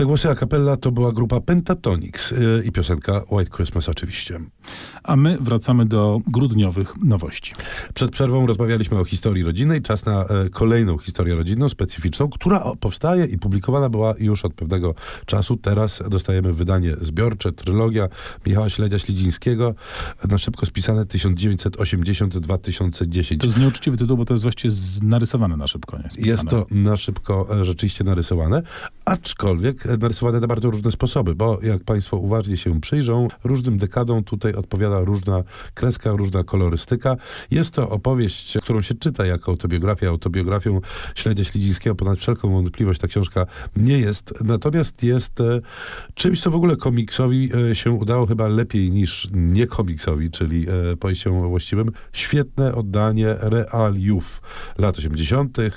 Te głosy a cappella to była grupa Pentatonix yy, i piosenka White Christmas oczywiście. A my wracamy do grudniowych nowości. Przed przerwą rozmawialiśmy o historii rodzinnej. Czas na e, kolejną historię rodzinną, specyficzną, która powstaje i publikowana była już od pewnego czasu. Teraz dostajemy wydanie zbiorcze, trylogia Michała Śledzia-Ślidzińskiego, na szybko spisane 1980-2010. To jest nieuczciwy tytuł, bo to jest właściwie narysowane na szybko, nie? Spisane. Jest to na szybko e, rzeczywiście narysowane, aczkolwiek narysowane na bardzo różne sposoby, bo jak Państwo uważnie się przyjrzą, różnym dekadom tutaj odpowiada różna kreska, różna kolorystyka. Jest to opowieść, którą się czyta jako autobiografię. Autobiografią Śledzia Ślidzińskiego ponad wszelką wątpliwość ta książka nie jest, natomiast jest e, czymś, co w ogóle komiksowi e, się udało chyba lepiej niż nie komiksowi, czyli e, powieścią właściwym. Świetne oddanie realiów lat 80., e,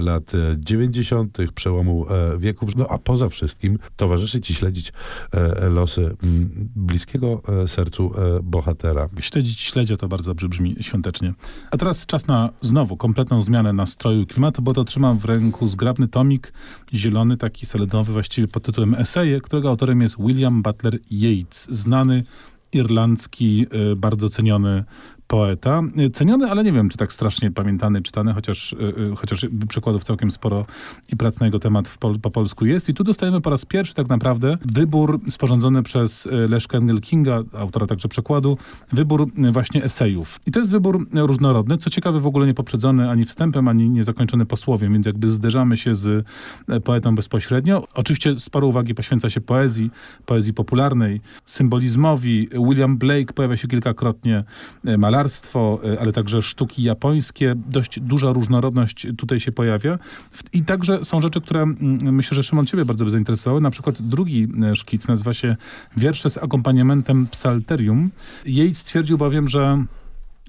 lat e, 90., przełomu wieków. No a poza wszystkim towarzyszyć i śledzić e, losy mm, bliskiego e, sercu e, bohatera. Śledzić śledzia to bardzo dobrze brzmi świątecznie. A teraz czas na znowu kompletną zmianę nastroju klimatu, bo to trzymam w ręku zgrabny tomik, zielony, taki seledowy, właściwie pod tytułem Eseje, którego autorem jest William Butler Yeats, znany irlandzki, bardzo ceniony poeta. Ceniony, ale nie wiem, czy tak strasznie pamiętany, czytany, chociaż, y, y, chociaż przykładów całkiem sporo i prac na jego temat pol, po polsku jest. I tu dostajemy po raz pierwszy tak naprawdę wybór sporządzony przez y, Leszka Engel Kinga, autora także przekładu, wybór właśnie esejów. I to jest wybór różnorodny, co ciekawe w ogóle nie poprzedzony ani wstępem, ani nie zakończony posłowiem, więc jakby zderzamy się z poetą bezpośrednio. Oczywiście sporo uwagi poświęca się poezji, poezji popularnej, symbolizmowi. William Blake pojawia się kilkakrotnie, e, malarstwo, e, ale także sztuki japońskie. Dość duża różnorodność tutaj się pojawia. I także są rzeczy, które mm, myślę, że Szymon ciebie bardzo by zainteresowały. Na przykład drugi e, szkic nazywa się Wiersze z akompaniamentem psalterium. Yeats stwierdził bowiem, że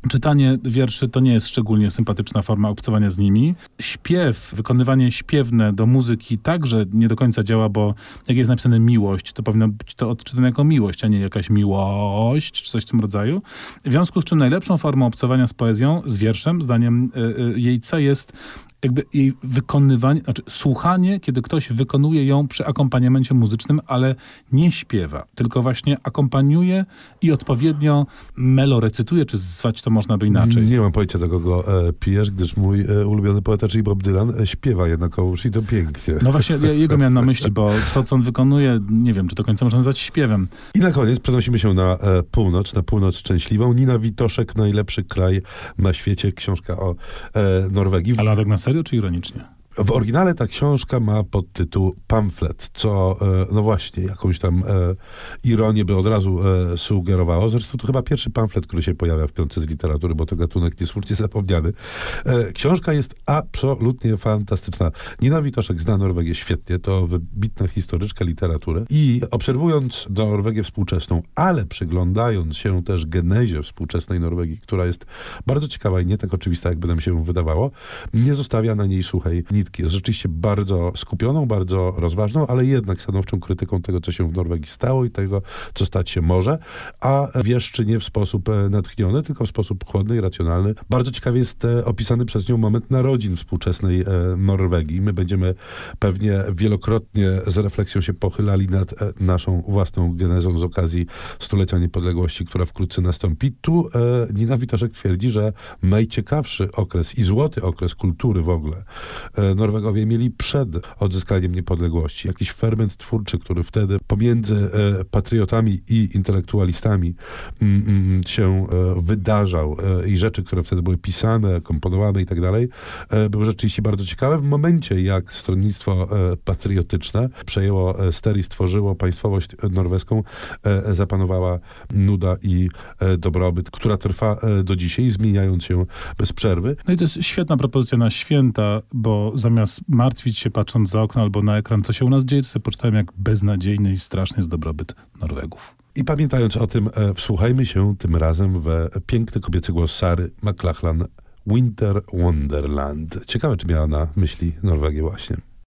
Czytanie wierszy to nie jest szczególnie sympatyczna forma obcowania z nimi. Śpiew, wykonywanie śpiewne do muzyki także nie do końca działa, bo jak jest napisane miłość, to powinno być to odczytane jako miłość, a nie jakaś miłość, czy coś w tym rodzaju. W związku z czym najlepszą formą obcowania z poezją, z wierszem, zdaniem y, y, Jejca jest jakby jej wykonywanie, znaczy słuchanie, kiedy ktoś wykonuje ją przy akompaniamencie muzycznym, ale nie śpiewa, tylko właśnie akompaniuje i odpowiednio melorecytuje, czy zwać to można by inaczej. Nie mam pojęcia do kogo e, pijesz, gdyż mój e, ulubiony poeta, czyli Bob Dylan, e, śpiewa jednakowoż i to pięknie. No właśnie, ja jego miałem na myśli, bo to, co on wykonuje, nie wiem, czy do końca można nazwać śpiewem. I na koniec przenosimy się na e, północ, na północ szczęśliwą. Nina Witoszek, najlepszy kraj na świecie, książka o e, Norwegii. Ale tak na serio, czy ironicznie? W oryginale ta książka ma podtytuł Pamflet, co e, no właśnie jakąś tam e, ironię by od razu e, sugerowało. Zresztą to chyba pierwszy pamflet, który się pojawia w piątce z literatury, bo to gatunek niesłusznie zapomniany. Książka jest absolutnie fantastyczna. Nina Witoszek zna Norwegię świetnie, to wybitna historyczka literatury i obserwując Norwegię współczesną, ale przyglądając się też genezie współczesnej Norwegii, która jest bardzo ciekawa i nie tak oczywista, jakby nam się wydawało, nie zostawia na niej suchej nitki. Jest rzeczywiście bardzo skupioną, bardzo rozważną, ale jednak stanowczą krytyką tego, co się w Norwegii stało i tego, co stać się może, a wieszczy nie w sposób e, natchniony, tylko w sposób chłodny i racjonalny. Bardzo ciekawie jest e, opisany przez nią moment narodzin współczesnej e, Norwegii. My będziemy pewnie wielokrotnie z refleksją się pochylali nad naszą własną genezą z okazji stulecia niepodległości, która wkrótce nastąpi. Tu Nina Witoszek twierdzi, że najciekawszy okres i złoty okres kultury w ogóle Norwegowie mieli przed odzyskaniem niepodległości. Jakiś ferment twórczy, który wtedy pomiędzy e, patriotami i intelektualistami mm, mm, się e, wydarzał e, i rzeczy, które wtedy były pisane, komponowane i tak dalej, były rzeczywiście bardzo ciekawe. W momencie, jak stronnictwo patriotyczne przejęło ster i stworzyło państwowość norweską, zapanowała nuda i dobrobyt, która trwa do dzisiaj, zmieniając się bez przerwy. No i to jest świetna propozycja na święta, bo zamiast martwić się patrząc za okno albo na ekran, co się u nas dzieje, to sobie poczytałem, jak beznadziejny i straszny jest dobrobyt Norwegów. I pamiętając o tym, e, wsłuchajmy się tym razem w piękny kobiecy głos Sary McLachlan Winter Wonderland. Ciekawe, czy miała na myśli Norwegię właśnie.